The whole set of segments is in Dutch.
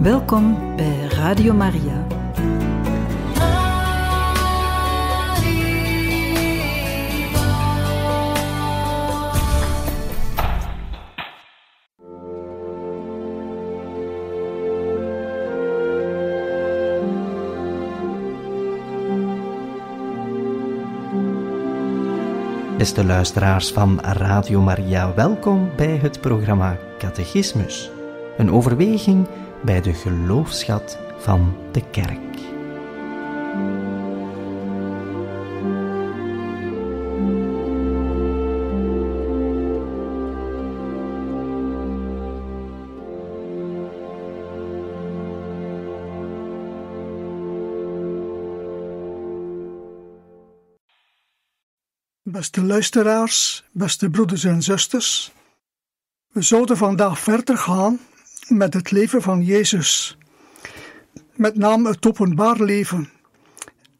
Welkom bij Radio Maria. Beste luisteraars van Radio Maria, welkom bij het programma Catechismus. Een overweging bij de geloofschat van de kerk. Beste luisteraars, beste broeders en zusters, we zouden vandaag verder gaan met het leven van Jezus, met name het openbaar leven.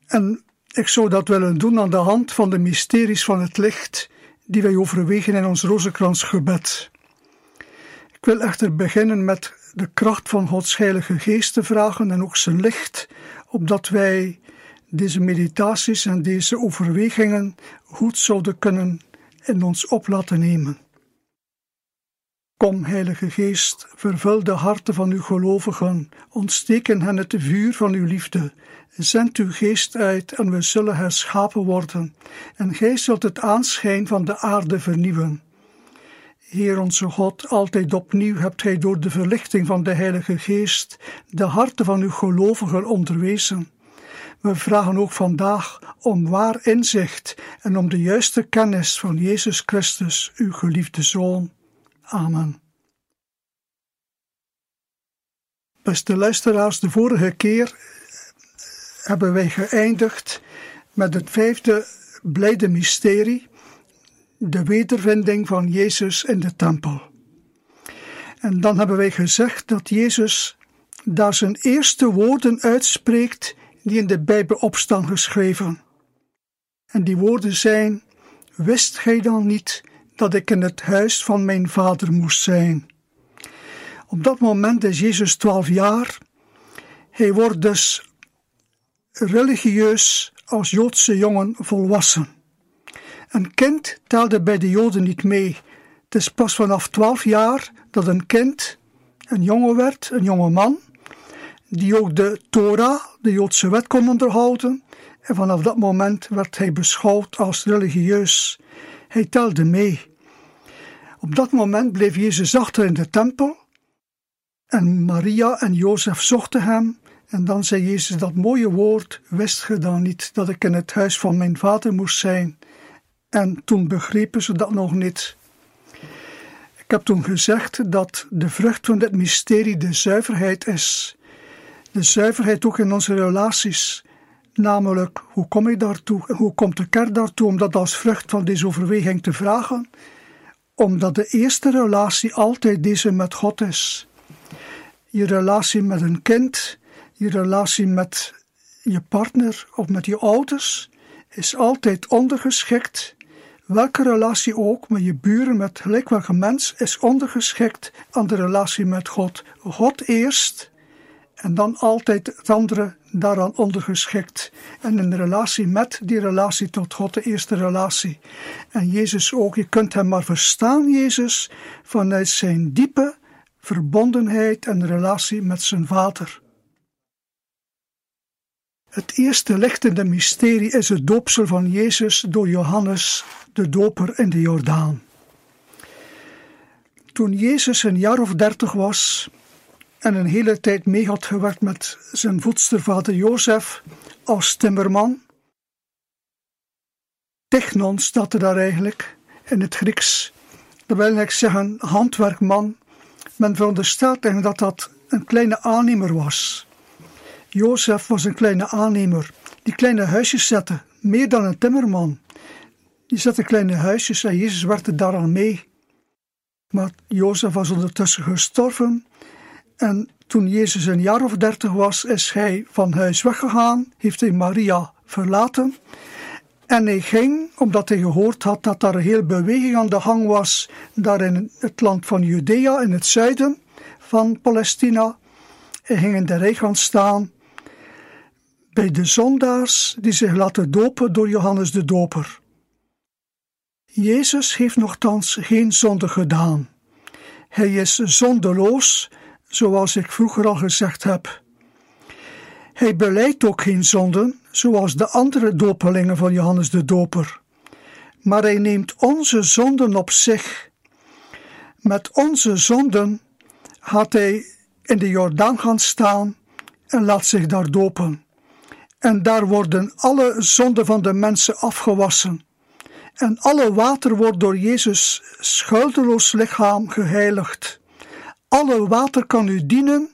En ik zou dat willen doen aan de hand van de mysteries van het licht die wij overwegen in ons rozenkransgebed. Ik wil echter beginnen met de kracht van Gods Heilige Geest te vragen en ook zijn licht, opdat wij deze meditaties en deze overwegingen goed zouden kunnen in ons op laten nemen. Kom, Heilige Geest, vervul de harten van uw gelovigen, ontsteken hen het vuur van uw liefde. Zend uw geest uit en we zullen herschapen worden, en gij zult het aanschijn van de aarde vernieuwen. Heer onze God, altijd opnieuw hebt gij door de verlichting van de Heilige Geest de harten van uw gelovigen onderwezen. We vragen ook vandaag om waar inzicht en om de juiste kennis van Jezus Christus, uw geliefde Zoon. Amen. Beste luisteraars, de vorige keer hebben wij geëindigd met het vijfde blijde mysterie, de wedervinding van Jezus in de tempel. En dan hebben wij gezegd dat Jezus daar zijn eerste woorden uitspreekt die in de Bijbel opstaan geschreven. En die woorden zijn: Wist gij dan niet dat ik in het huis van mijn vader moest zijn? Op dat moment is Jezus twaalf jaar. Hij wordt dus religieus als Joodse jongen volwassen. Een kind telde bij de Joden niet mee. Het is pas vanaf twaalf jaar dat een kind een jongen werd, een jonge man, die ook de Torah, de Joodse wet, kon onderhouden. En vanaf dat moment werd hij beschouwd als religieus. Hij telde mee. Op dat moment bleef Jezus achter in de tempel. En Maria en Jozef zochten hem. En dan zei Jezus dat mooie woord: Wist ge dan niet dat ik in het huis van mijn vader moest zijn? En toen begrepen ze dat nog niet. Ik heb toen gezegd dat de vrucht van dit mysterie de zuiverheid is de zuiverheid ook in onze relaties. Namelijk, hoe kom ik daartoe hoe komt de kerk daartoe om dat als vrucht van deze overweging te vragen? Omdat de eerste relatie altijd deze met God is. Je relatie met een kind, je relatie met je partner of met je ouders is altijd ondergeschikt. Welke relatie ook, met je buren, met gelijk welke mens, is ondergeschikt aan de relatie met God. God eerst en dan altijd het andere daaraan ondergeschikt. En een relatie met die relatie tot God, de eerste relatie. En Jezus ook, je kunt hem maar verstaan, Jezus, vanuit zijn diepe verbondenheid en relatie met zijn Vader. Het eerste lichtende mysterie is het doopsel van Jezus door Johannes, de doper in de Jordaan. Toen Jezus een jaar of dertig was, en een hele tijd mee had gewerkt met zijn voedstervader Jozef als timmerman. Technon staat er daar eigenlijk in het Grieks. Dat wil ik zeggen handwerkman. Men veronderstelt dat dat een kleine aannemer was. Jozef was een kleine aannemer die kleine huisjes zette, meer dan een timmerman. Die zette kleine huisjes en Jezus werkte daaraan mee. Maar Jozef was ondertussen gestorven en toen Jezus een jaar of dertig was, is hij van huis weggegaan, heeft hij Maria verlaten. En hij ging, omdat hij gehoord had dat daar een heel beweging aan de gang was, daar in het land van Judea, in het zuiden van Palestina. Hij ging in de rij gaan staan bij de zondaars die zich laten dopen door Johannes de Doper. Jezus heeft nogthans geen zonde gedaan. Hij is zondeloos, zoals ik vroeger al gezegd heb. Hij beleidt ook geen zonden, zoals de andere dopelingen van Johannes de Doper. Maar hij neemt onze zonden op zich. Met onze zonden gaat hij in de Jordaan gaan staan en laat zich daar dopen. En daar worden alle zonden van de mensen afgewassen. En alle water wordt door Jezus schuldeloos lichaam geheiligd. Alle water kan u dienen,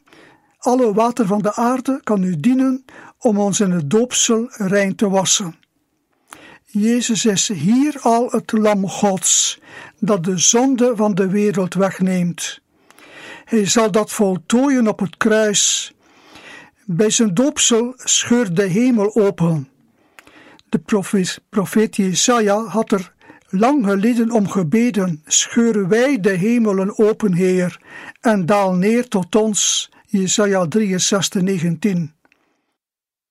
alle water van de aarde kan u dienen om ons in het doopsel rein te wassen. Jezus is hier al het lam Gods, dat de zonde van de wereld wegneemt. Hij zal dat voltooien op het kruis. Bij zijn doopsel scheurt de hemel open. De profeet, profeet Jesaja had er lang geleden om gebeden, scheuren wij de hemelen open, Heer, en daal neer tot ons. Jesaja 63, 19.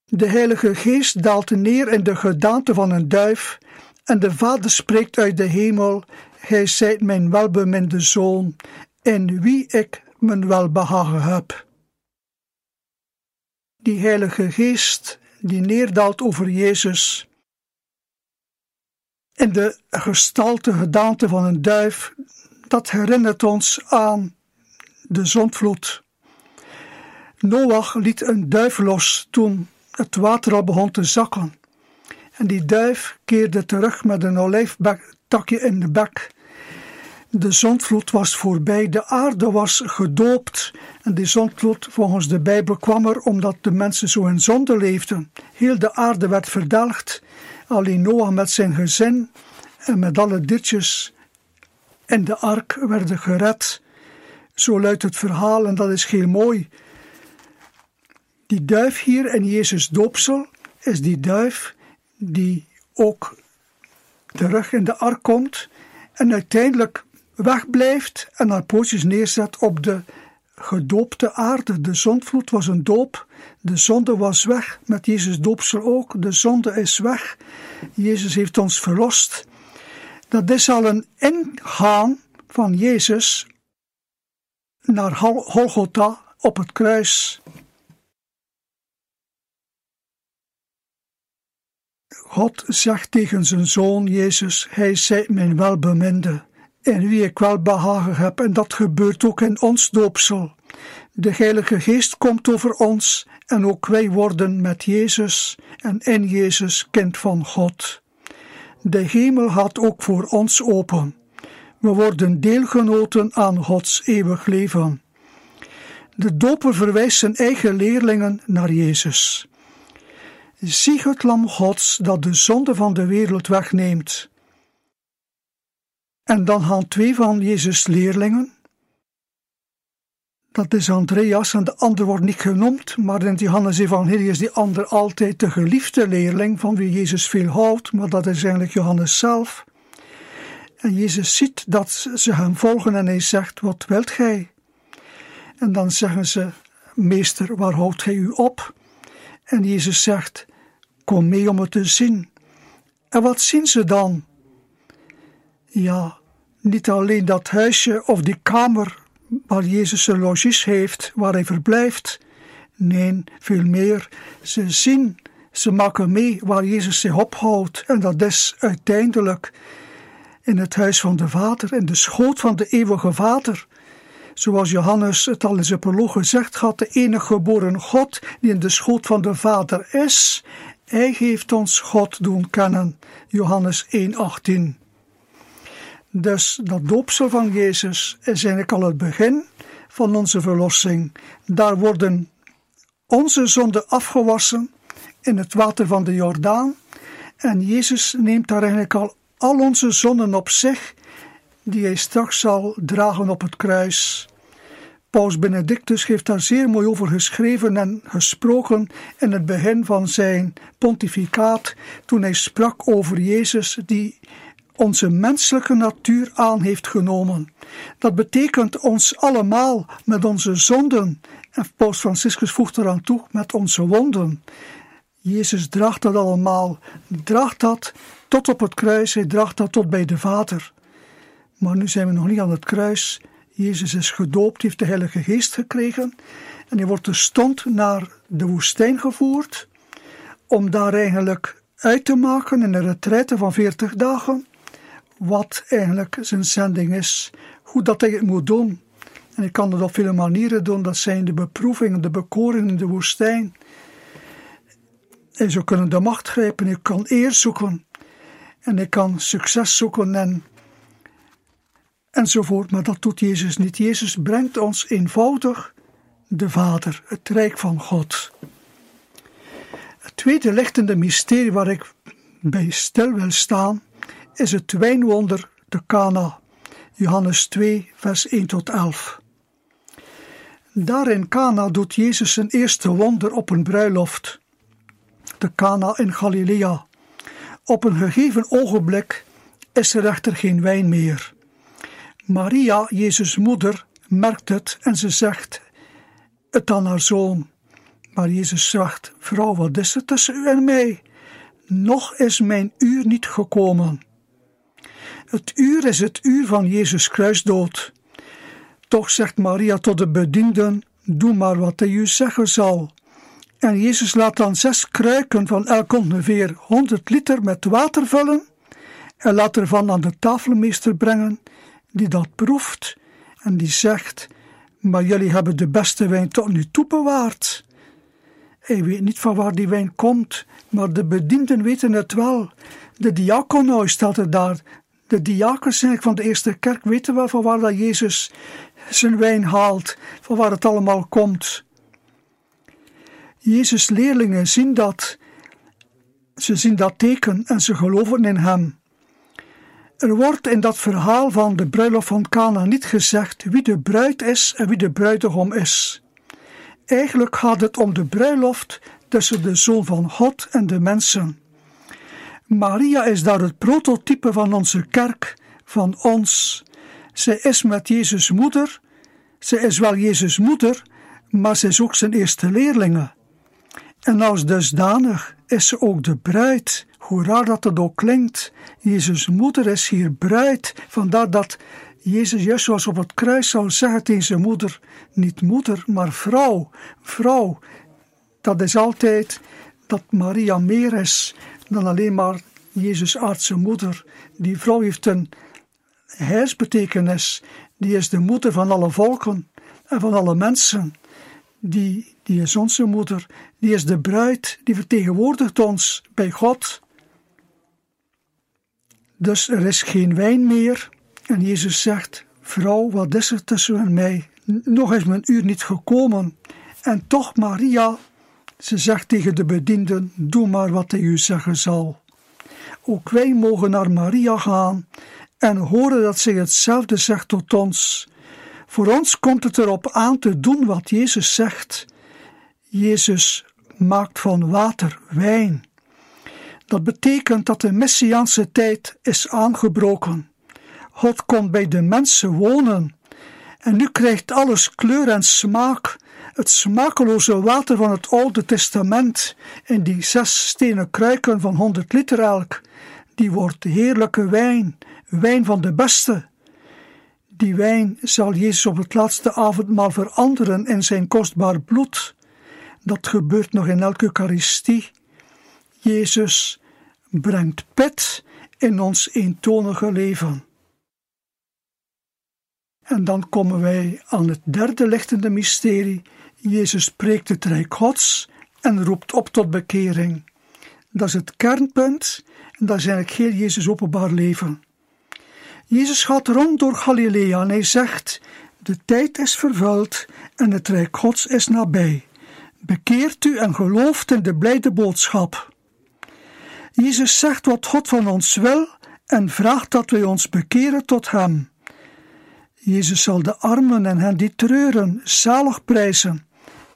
De Heilige Geest daalt neer in de gedaante van een duif, en de Vader spreekt uit de hemel: Gij zijt mijn welbeminde zoon, in wie ik mijn welbehagen heb. Die Heilige Geest die neerdaalt over Jezus, in de gestalte gedaante van een duif, dat herinnert ons aan de zondvloed. Noach liet een duif los toen het water al begon te zakken. En die duif keerde terug met een olijftakje in de bek. De zondvloed was voorbij, de aarde was gedoopt. En die zondvloed, volgens de Bijbel, kwam er omdat de mensen zo in zonde leefden. Heel de aarde werd verdelgd. Alleen Noah met zijn gezin en met alle diertjes in de ark werden gered. Zo luidt het verhaal en dat is heel mooi. Die duif hier in Jezus doopsel is die duif die ook terug in de ark komt en uiteindelijk wegblijft en haar pootjes neerzet op de gedoopte aarde. De zondvloed was een doop, de zonde was weg, met Jezus doopsel ook, de zonde is weg. Jezus heeft ons verlost. Dat is al een ingaan van Jezus naar Golgotha op het kruis. God zegt tegen zijn zoon Jezus: Hij zijt mijn welbeminde, in wie ik wel behagen heb, en dat gebeurt ook in ons doopsel. De Heilige Geest komt over ons en ook wij worden met Jezus en in Jezus kind van God. De hemel gaat ook voor ons open. We worden deelgenoten aan Gods eeuwig leven. De doper verwijst zijn eigen leerlingen naar Jezus. Zie het lam Gods dat de zonde van de wereld wegneemt. En dan gaan twee van Jezus' leerlingen, dat is Andreas en de ander wordt niet genoemd, maar in het Johannes-evangelie is die ander altijd de geliefde leerling van wie Jezus veel houdt, maar dat is eigenlijk Johannes zelf. En Jezus ziet dat ze hem volgen en hij zegt, wat wilt gij? En dan zeggen ze, meester, waar houdt gij u op? En Jezus zegt, kom mee om het te zien. En wat zien ze dan? Ja, niet alleen dat huisje of die kamer waar Jezus zijn logies heeft, waar hij verblijft. Nee, veel meer. Ze zien, ze maken mee waar Jezus zich ophoudt. En dat is uiteindelijk in het huis van de Vader, in de schoot van de eeuwige Vader. Zoals Johannes het al in zijn proloog gezegd had, de enige geboren God die in de schoot van de Vader is. Hij heeft ons God doen kennen. Johannes 1,18. Dus dat doopsel van Jezus is eigenlijk al het begin van onze verlossing. Daar worden onze zonden afgewassen in het water van de Jordaan. En Jezus neemt daar eigenlijk al al onze zonden op zich, die hij straks zal dragen op het kruis. Paus Benedictus heeft daar zeer mooi over geschreven en gesproken in het begin van zijn pontificaat, toen hij sprak over Jezus die onze menselijke natuur aan heeft genomen. Dat betekent ons allemaal met onze zonden En Paus Franciscus voegt eraan toe met onze wonden. Jezus draagt dat allemaal, draagt dat tot op het kruis, hij draagt dat tot bij de Vader. Maar nu zijn we nog niet aan het kruis. Jezus is gedoopt, heeft de Heilige Geest gekregen en hij wordt dus stond naar de woestijn gevoerd om daar eigenlijk uit te maken in een retraite van 40 dagen wat eigenlijk zijn zending is, hoe dat hij het moet doen. En ik kan het op vele manieren doen, dat zijn de beproevingen, de bekoringen in de woestijn. En zo kunnen de macht grijpen, ik kan eer zoeken en ik kan succes zoeken en enzovoort, maar dat doet Jezus niet. Jezus brengt ons eenvoudig de Vader, het Rijk van God. Het tweede lichtende mysterie waar ik bij stil wil staan, is het wijnwonder te Cana. Johannes 2, vers 1 tot 11. Daar in Cana doet Jezus zijn eerste wonder op een bruiloft. De Cana in Galilea. Op een gegeven ogenblik is er echter geen wijn meer. Maria, Jezus' moeder, merkt het en ze zegt het aan haar zoon. Maar Jezus zegt: Vrouw, wat is er tussen u en mij? Nog is mijn uur niet gekomen. Het uur is het uur van Jezus kruisdood. Toch zegt Maria tot de bedienden: Doe maar wat hij u zeggen zal. En Jezus laat dan zes kruiken van elk ongeveer 100 liter met water vullen en laat ervan aan de tafelmeester brengen, die dat proeft en die zegt: Maar jullie hebben de beste wijn tot nu toe bewaard. Hij weet niet van waar die wijn komt, maar de bedienden weten het wel. De diakonoi staat er daar. De diakens van de eerste kerk weten wel van waar dat Jezus zijn wijn haalt, van waar het allemaal komt. Jezus' leerlingen zien dat. Ze zien dat teken en ze geloven in hem. Er wordt in dat verhaal van de bruiloft van Cana niet gezegd wie de bruid is en wie de bruidegom is. Eigenlijk gaat het om de bruiloft tussen de Zoon van God en de mensen. Maria is daar het prototype van onze kerk, van ons. Zij is met Jezus' moeder. Zij is wel Jezus' moeder, maar ze is ook zijn eerste leerlinge. En als dusdanig is ze ook de bruid, hoe raar dat het ook klinkt. Jezus' moeder is hier bruid, vandaar dat Jezus juist zoals op het kruis zou zeggen tegen zijn moeder, niet moeder, maar vrouw, vrouw. Dat is altijd dat Maria meer is dan alleen maar Jezus' aardse moeder. Die vrouw heeft een heilsbetekenis. Die is de moeder van alle volken en van alle mensen. Die, die is onze moeder. Die is de bruid, die vertegenwoordigt ons bij God. Dus er is geen wijn meer. En Jezus zegt: Vrouw, wat is er tussen en mij? Nog is mijn uur niet gekomen. En toch, Maria, ze zegt tegen de bedienden: Doe maar wat hij u zeggen zal. Ook wij mogen naar Maria gaan en horen dat zij hetzelfde zegt tot ons. Voor ons komt het erop aan te doen wat Jezus zegt. Jezus maakt van water wijn. Dat betekent dat de messiaanse tijd is aangebroken. God komt bij de mensen wonen. En nu krijgt alles kleur en smaak. Het smakeloze water van het Oude Testament in die zes stenen kruiken van 100 liter elk, die wordt heerlijke wijn, wijn van de beste. Die wijn zal Jezus op het laatste avondmaal veranderen in zijn kostbaar bloed. Dat gebeurt nog in elke Eucharistie. Jezus brengt pit in ons eentonige leven. En dan komen wij aan het derde lichtende mysterie. Jezus spreekt het Rijk Gods en roept op tot bekering. Dat is het kernpunt en dat is eigenlijk heel Jezus openbaar leven. Jezus gaat rond door Galilea en hij zegt: De tijd is vervuld en het Rijk Gods is nabij. Bekeert u en gelooft in de blijde boodschap. Jezus zegt wat God van ons wil en vraagt dat wij ons bekeren tot Hem. Jezus zal de armen en hen die treuren zalig prijzen.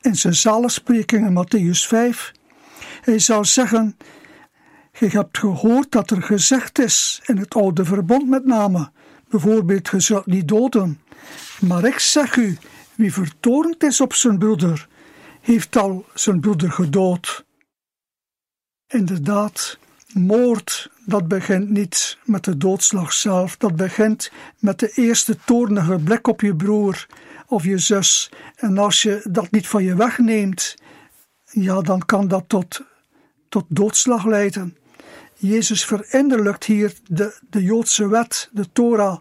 In zijn zaligspreking in Matthäus 5. Hij zal zeggen: Je hebt gehoord dat er gezegd is, in het oude verbond met name, bijvoorbeeld: Je zult niet doden. Maar ik zeg u: Wie vertoornd is op zijn broeder, heeft al zijn broeder gedood. Inderdaad, moord, dat begint niet met de doodslag zelf, dat begint met de eerste toornige blik op je broer of je zus. En als je dat niet van je wegneemt, ja, dan kan dat tot, tot doodslag leiden. Jezus verinnerlijkt hier de, de Joodse wet, de Torah.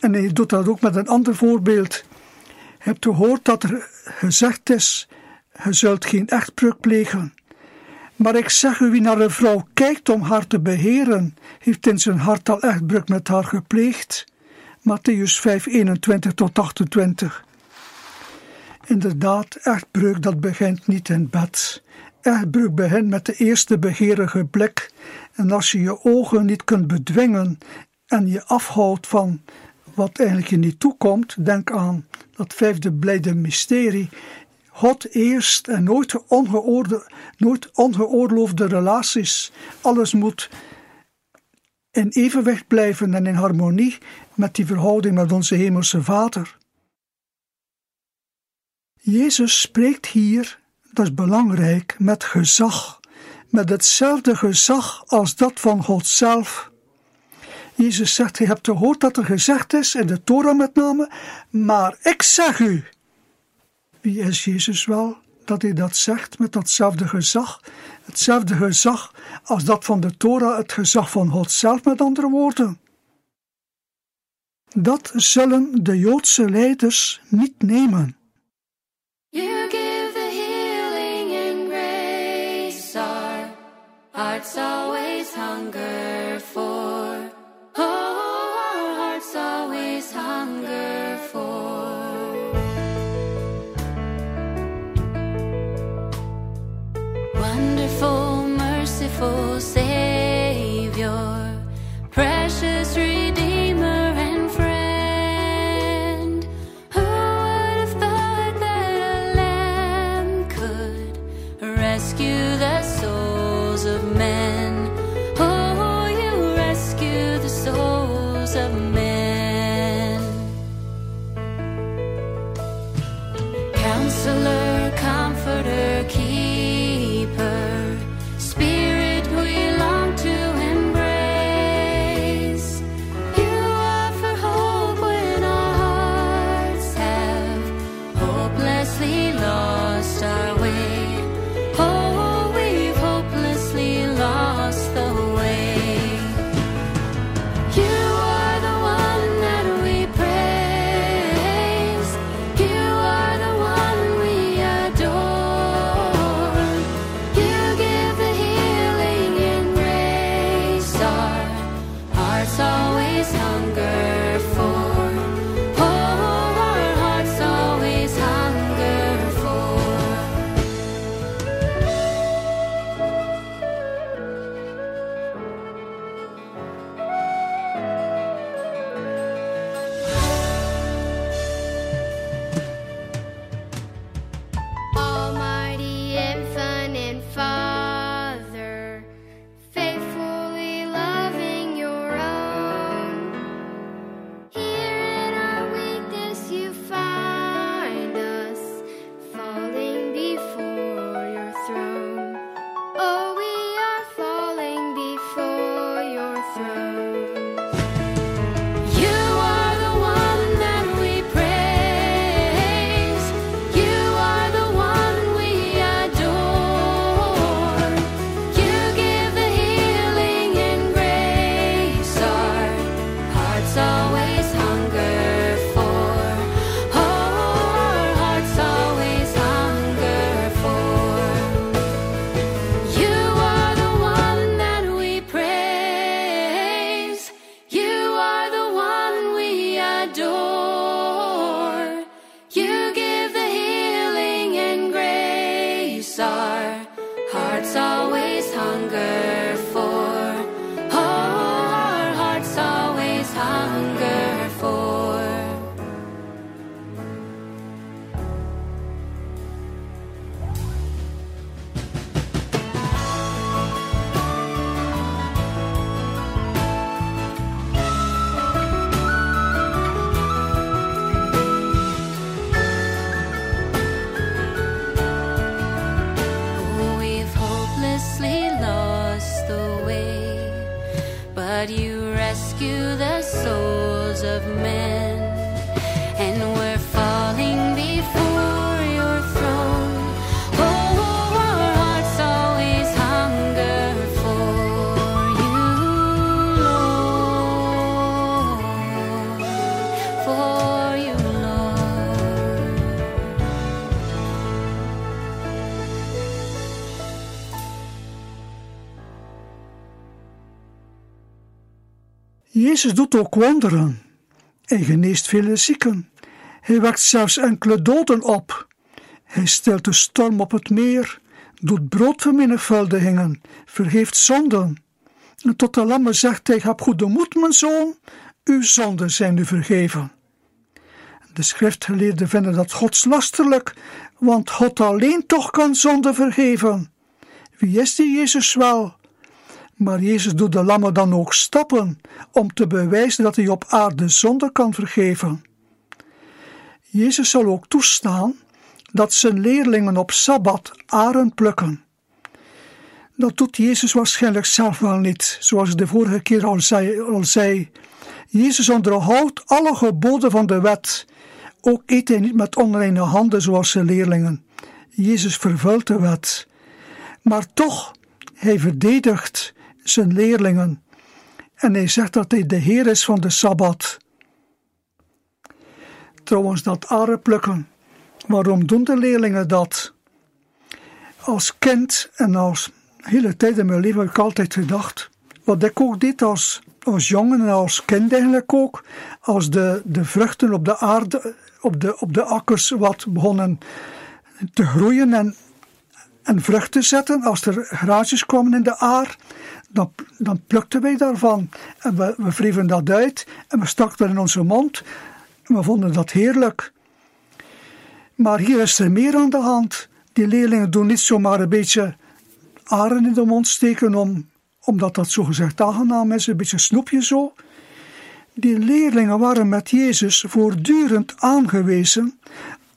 En hij doet dat ook met een ander voorbeeld. Hebt gehoord dat er gezegd is: je zult geen echtbreuk plegen. Maar ik zeg u, wie naar een vrouw kijkt om haar te beheren, heeft in zijn hart al echtbreuk met haar gepleegd. Matthäus 5, 21 tot 28. Inderdaad, echtbreuk dat begint niet in bed. Echtbreuk begint met de eerste begeerige blik. En als je je ogen niet kunt bedwingen en je afhoudt van wat eigenlijk je niet toekomt, denk aan dat vijfde blijde mysterie. God eerst en nooit, ongeoorde, nooit ongeoorloofde relaties. Alles moet in evenwicht blijven en in harmonie met die verhouding met onze Hemelse Vader. Jezus spreekt hier, dat is belangrijk, met gezag, met hetzelfde gezag als dat van God zelf. Jezus zegt, je hebt gehoord dat er gezegd is, in de Torah met name, maar ik zeg u. Wie is Jezus wel dat hij dat zegt met datzelfde gezag? Hetzelfde gezag als dat van de Torah, het gezag van God zelf met andere woorden. Dat zullen de Joodse leiders niet nemen. You give the healing and grace our hearts always hunger full. Jezus doet ook wonderen. Hij geneest vele zieken. Hij wekt zelfs enkele doden op. Hij stelt de storm op het meer, doet broodvermenigvuldigingen, vergeeft zonden. En tot de lammen zegt hij, heb goede moed, mijn zoon, uw zonden zijn u vergeven. De schriftgeleerden vinden dat godslasterlijk, want God alleen toch kan zonde vergeven. Wie is die Jezus wel? Maar Jezus doet de lammen dan ook stappen om te bewijzen dat hij op aarde zonde kan vergeven. Jezus zal ook toestaan dat zijn leerlingen op Sabbat aren plukken. Dat doet Jezus waarschijnlijk zelf wel niet, zoals ik de vorige keer al zei. Al zei. Jezus onderhoudt alle geboden van de wet. Ook eet hij niet met onreine handen zoals zijn leerlingen. Jezus vervult de wet. Maar toch, hij verdedigt zijn leerlingen. En hij zegt dat hij de Heer is van de Sabbat. Trouwens, dat aren plukken. Waarom doen de leerlingen dat? Als kind en als hele tijd in mijn leven heb ik altijd gedacht, wat ik ook deed als, als jongen en als kind eigenlijk ook, als de, de vruchten op de aarde, op de, op de akkers wat begonnen te groeien en, en vrucht te zetten, als er graadjes kwamen in de aar, dan, dan plukten wij daarvan en we, we dat uit en we stakten dat in onze mond en we vonden dat heerlijk. Maar hier is er meer aan de hand. Die leerlingen doen niet zomaar een beetje aren in de mond steken om, omdat dat zogezegd aangenaam is, een beetje snoepje zo. Die leerlingen waren met Jezus voortdurend aangewezen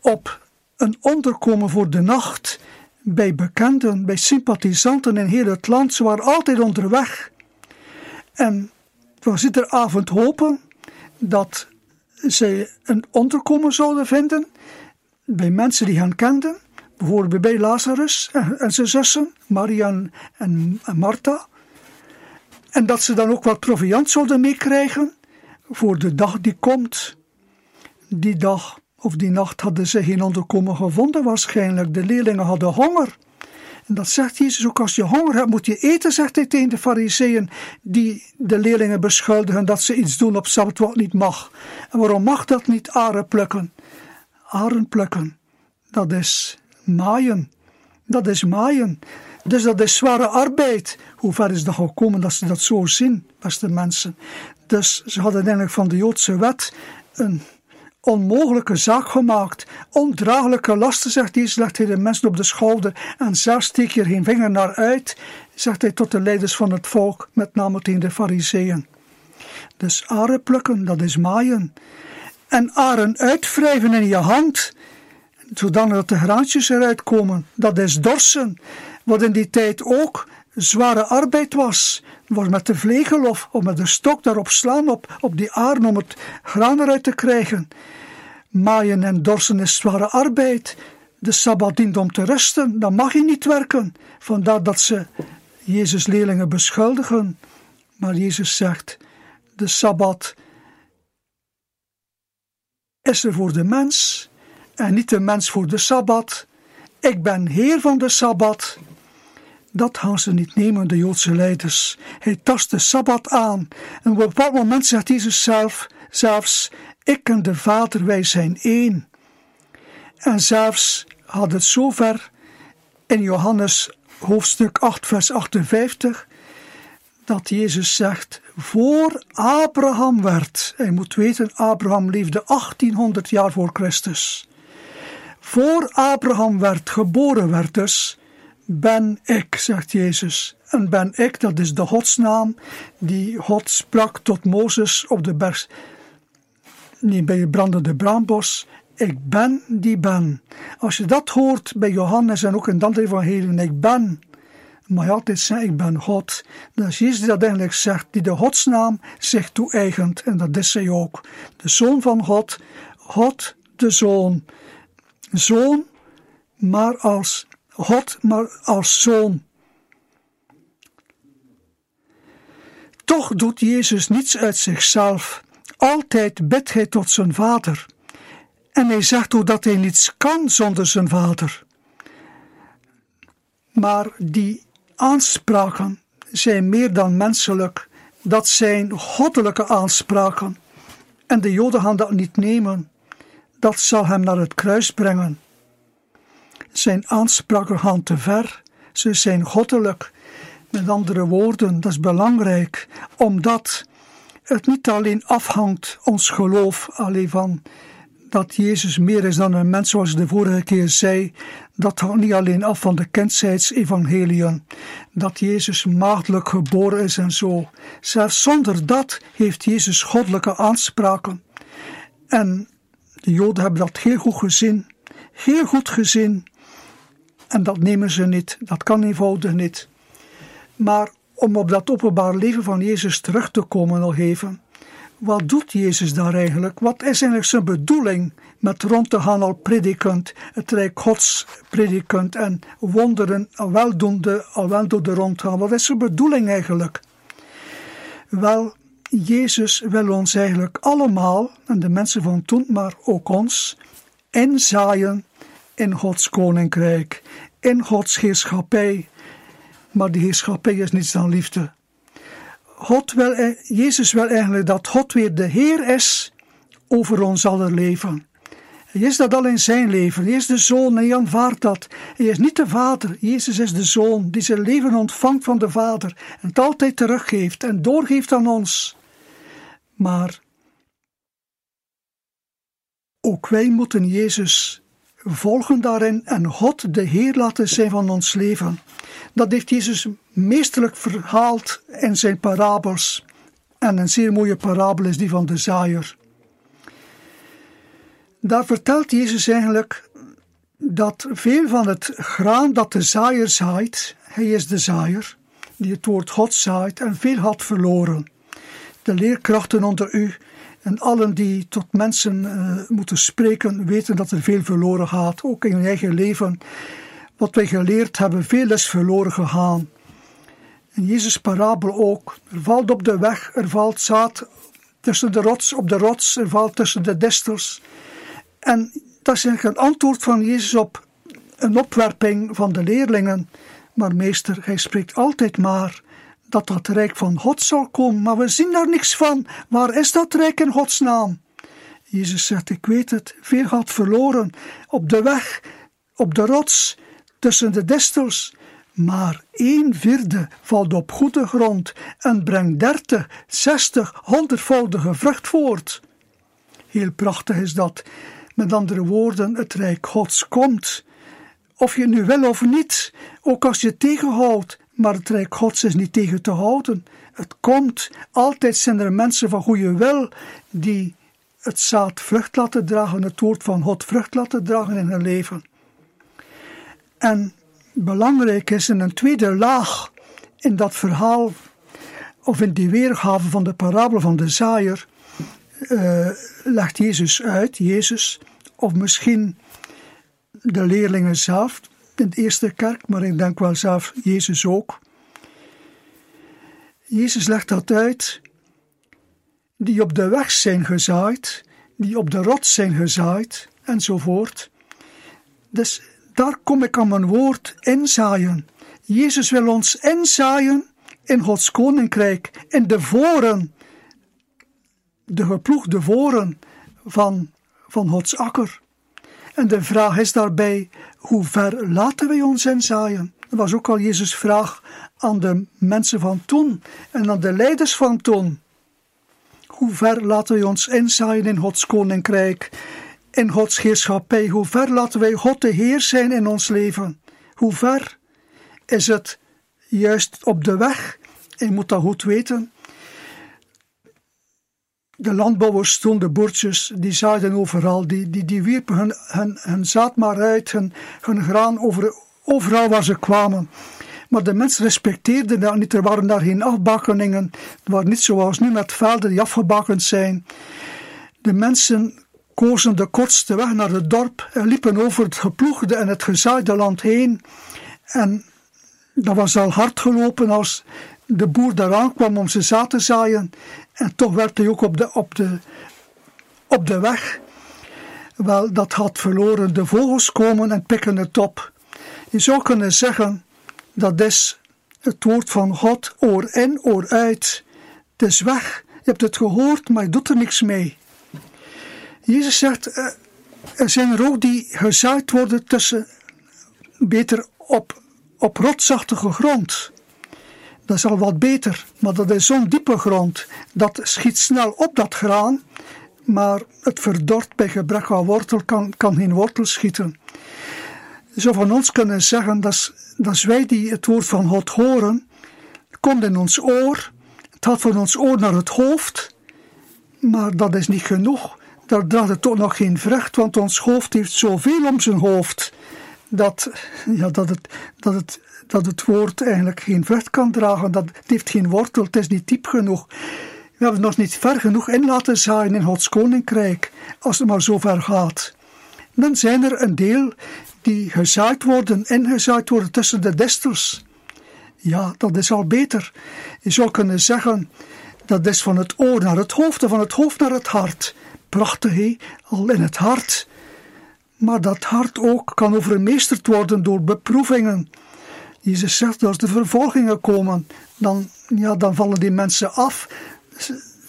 op een onderkomen voor de nacht bij bekenden, bij sympathisanten in heel het land. Ze waren altijd onderweg. En het was iedere avond hopen dat zij een onderkomen zouden vinden bij mensen die hen kenden, bijvoorbeeld bij Lazarus en zijn zussen, Maria en, en Martha. En dat ze dan ook wat proviant zouden meekrijgen voor de dag die komt. Die dag of die nacht hadden ze geen onderkomen gevonden waarschijnlijk. De leerlingen hadden honger. En dat zegt Jezus ook, als je honger hebt moet je eten, zegt hij tegen de fariseeën die de leerlingen beschuldigen dat ze iets doen op Sabbat wat niet mag. En waarom mag dat niet aren plukken? Aren plukken, dat is maaien. Dat is maaien. Dus dat is zware arbeid. Hoe ver is dat gekomen dat ze dat zo zien, beste mensen? Dus ze hadden eigenlijk van de Joodse wet een onmogelijke zaak gemaakt. Ondraaglijke lasten, zegt hij, legt hij de mensen op de schouder en zelfs steek je geen vinger naar uit, zegt hij tot de leiders van het volk, met name tegen de fariseeën. Dus aren plukken, dat is maaien. En aren uitwrijven in je hand, zodat de graantjes eruit komen, dat is dorsen. Wat in die tijd ook zware arbeid was. Was met de vlegel of, of met de stok daarop slaan op, op die aarde om het graan eruit te krijgen. Maaien en dorsen is zware arbeid. De Sabbat dient om te rusten, dan mag je niet werken. Vandaar dat ze Jezus leerlingen beschuldigen. Maar Jezus zegt, de Sabbat is er voor de mens en niet de mens voor de Sabbat. Ik ben Heer van de Sabbat. Dat gaan ze niet nemen, de Joodse leiders. Hij tast de Sabbat aan. En op een bepaald moment zegt Jezus zelf, zelfs, ik en de Vader, wij zijn één. En zelfs had het zover in Johannes hoofdstuk 8, vers 58, dat Jezus zegt, voor Abraham werd, hij moet weten, Abraham leefde 1800 jaar voor Christus. Voor Abraham werd, geboren werd dus, ben ik, zegt Jezus. En ben ik, dat is de godsnaam die God sprak tot Mozes op de berg, niet bij het brandende braambos. Ik ben die ben. Als je dat hoort bij Johannes en ook in dat evangelie, ik ben, maar altijd zeggen, ik ben God. Dat is Jezus die dat eigenlijk zegt, die de godsnaam zich toe-eigent. En dat is hij ook. De Zoon van God, God de Zoon. Zoon, maar als God, maar als Zoon. Toch doet Jezus niets uit zichzelf. Altijd bidt hij tot zijn Vader. En hij zegt ook dat hij niets kan zonder zijn Vader. Maar die aanspraken zijn meer dan menselijk Dat zijn goddelijke aanspraken. En de Joden gaan dat niet nemen. Dat zal hem naar het kruis brengen. Zijn aanspraken gaan te ver. Ze zijn goddelijk. Met andere woorden, dat is belangrijk, omdat het niet alleen afhangt, ons geloof, alleen van dat Jezus meer is dan een mens, zoals ik de vorige keer zei. Dat hangt niet alleen af van de kentheidsevangelieën, dat Jezus maagdelijk geboren is en zo. Zelfs zonder dat heeft Jezus goddelijke aanspraken. En de Joden hebben dat heel goed gezien, heel goed gezien. En dat nemen ze niet, dat kan eenvoudig niet. Maar om op dat openbaar leven van Jezus terug te komen nog even. Wat doet Jezus daar eigenlijk? Wat is eigenlijk zijn bedoeling met rond te gaan al predikant, het Rijk Gods predikant en wonderen al weldoende, al weldoende rondgaan? Wat is zijn bedoeling eigenlijk? Wel, Jezus wil ons eigenlijk allemaal, en de mensen van toen, maar ook ons, inzaaien in Gods koninkrijk, in Gods heerschappij. Maar die heerschappij is niets dan liefde. God wil, eh, Jezus wil eigenlijk dat God weer de Heer is over ons aller leven. Hij is dat al in zijn leven. Hij is de Zoon en hij aanvaardt dat. Hij is niet de Vader. Jezus is de Zoon die zijn leven ontvangt van de Vader en het altijd teruggeeft en doorgeeft aan ons. Maar ook wij moeten Jezus volgen daarin en God de Heer laten zijn van ons leven. Dat heeft Jezus meesterlijk verhaald in zijn parabels. En een zeer mooie parabel is die van de zaaier. Daar vertelt Jezus eigenlijk dat veel van het graan dat de zaaier zaait, hij is de zaaier, die het woord God zaait en veel had verloren. De leerkrachten onder u en allen die tot mensen uh, moeten spreken, weten dat er veel verloren gaat, ook in hun eigen leven. Wat wij geleerd hebben, veel is verloren gegaan. In Jezus' parabel ook. Er valt op de weg, er valt zaad tussen de rots, op de rots, er valt tussen de distels. En dat is eigenlijk een antwoord van Jezus op een opwerping van de leerlingen. Maar meester, hij spreekt altijd maar dat dat rijk van God zal komen, maar we zien daar niks van. Waar is dat rijk in Gods naam? Jezus zegt, ik weet het, veel gaat verloren, op de weg, op de rots, tussen de distels. Maar een vierde valt op goede grond en brengt dertig, zestig, honderdvoudige vrucht voort. Heel prachtig is dat. Met andere woorden, het rijk Gods komt. Of je nu wil of niet, ook als je tegenhoudt, maar het rijk Gods is niet tegen te houden. Het komt. Altijd zijn er mensen van goede wil die het zaad vrucht laten dragen, het woord van God vrucht laten dragen in hun leven. En belangrijk is in een tweede laag in dat verhaal, of in die weergave van de parabel van de zaaier, uh, legt Jezus uit, Jezus, of misschien de leerlingen zelf, in de eerste kerk, maar ik denk wel zelf Jezus ook. Jezus legt dat uit, die op de weg zijn gezaaid, die op de rots zijn gezaaid, enzovoort. Dus daar kom ik aan mijn woord inzaaien. Jezus wil ons inzaaien in Gods koninkrijk, in de voren, de geploegde voren van, van Gods akker. En de vraag is daarbij, hoe ver laten wij ons inzaaien? Dat was ook al Jezus' vraag aan de mensen van toen en aan de leiders van toen. Hoe ver laten wij ons inzaaien in Gods koninkrijk, in Gods heerschappij? Hoe ver laten wij God de Heer zijn in ons leven? Hoe ver is het juist op de weg? Je moet dat goed weten de landbouwers toen, de boertjes, die zaaiden overal. Die, die, die wierpen hun, hun, hun zaad maar uit, hun, hun graan over, overal waar ze kwamen. Maar de mensen respecteerden dat niet. Er waren daar geen afbakkeningen. Het waren niet zoals nu met velden die afgebakend zijn. De mensen kozen de kortste weg naar het dorp en liepen over het geploegde en het gezaaide land heen. En dat was al hard gelopen als de boer daaraan kwam om zijn zaad te zaaien. En toch werd hij ook op de, op de, op de weg. Wel, dat had verloren. De vogels komen en pikken het op. Je zou kunnen zeggen, dat is het woord van God, oor in, oor uit. Het is weg. Je hebt het gehoord, maar je doet er niks mee. Jezus zegt, eh, er zijn er ook die gezaaid worden tussen, beter op, op rotsachtige grond. Dat is al wat beter, maar dat is zo'n diepe grond. Dat schiet snel op dat graan, maar het verdort bij gebrek aan wortel, kan, kan geen wortel schieten. Zou van ons kunnen zeggen, dat dat wij die het woord van God horen, komt in ons oor, het gaat van ons oor naar het hoofd, maar dat is niet genoeg. Daar draagt het toch nog geen vrucht, want ons hoofd heeft zoveel om zijn hoofd, dat, ja, dat, het, dat, het, dat het woord eigenlijk geen vrucht kan dragen. Dat, het heeft geen wortel, het is niet diep genoeg. We hebben nog niet ver genoeg in laten zaaien in Gods koninkrijk, als het maar zo ver gaat. Dan zijn er een deel die gezaaid worden, ingezaaid worden tussen de distels. Ja, dat is al beter. Je zou kunnen zeggen, dat is van het oor naar het hoofd en van het hoofd naar het hart. Prachtig, hé? al in het hart. Maar dat hart ook kan overmeesterd worden door beproevingen. Jezus zegt, als de vervolgingen komen, dan, ja, dan vallen die mensen af.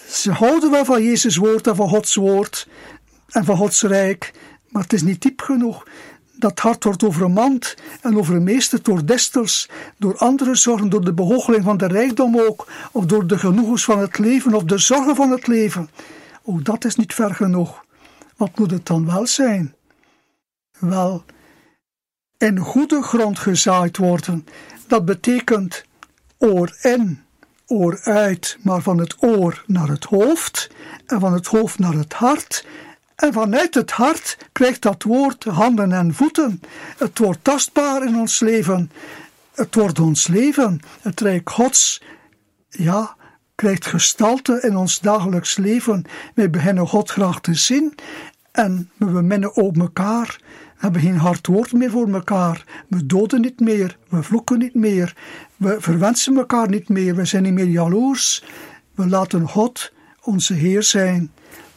Ze, houden wel van Jezus' woord en van Gods woord en van Gods rijk, maar het is niet diep genoeg. Dat hart wordt overmand en overmeesterd door destels, door andere zorgen, door de behoogeling van de rijkdom ook, of door de genoegens van het leven of de zorgen van het leven. Ook dat is niet ver genoeg. Wat moet het dan wel zijn? Wel, in goede grond gezaaid worden, dat betekent oor in, oor uit, maar van het oor naar het hoofd en van het hoofd naar het hart. En vanuit het hart krijgt dat woord handen en voeten. Het wordt tastbaar in ons leven. Het wordt ons leven. Het Rijk Gods, ja, krijgt gestalte in ons dagelijks leven. Wij beginnen God graag te zien en we beminnen ook elkaar. Hebben geen hard woord meer voor elkaar. We doden niet meer. We vloeken niet meer. We verwensen elkaar niet meer. We zijn niet meer jaloers. We laten God onze Heer zijn.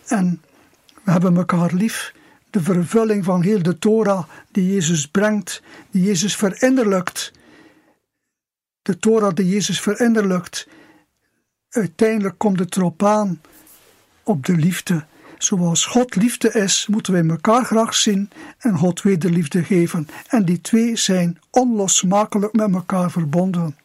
En we hebben elkaar lief. De vervulling van heel de Torah die Jezus brengt, die Jezus verinnerlijkt. De Torah die Jezus verinnerlijkt. Uiteindelijk komt het erop aan op de liefde. Zoals God liefde is, moeten wij elkaar graag zien en God wederliefde geven. En die twee zijn onlosmakelijk met elkaar verbonden.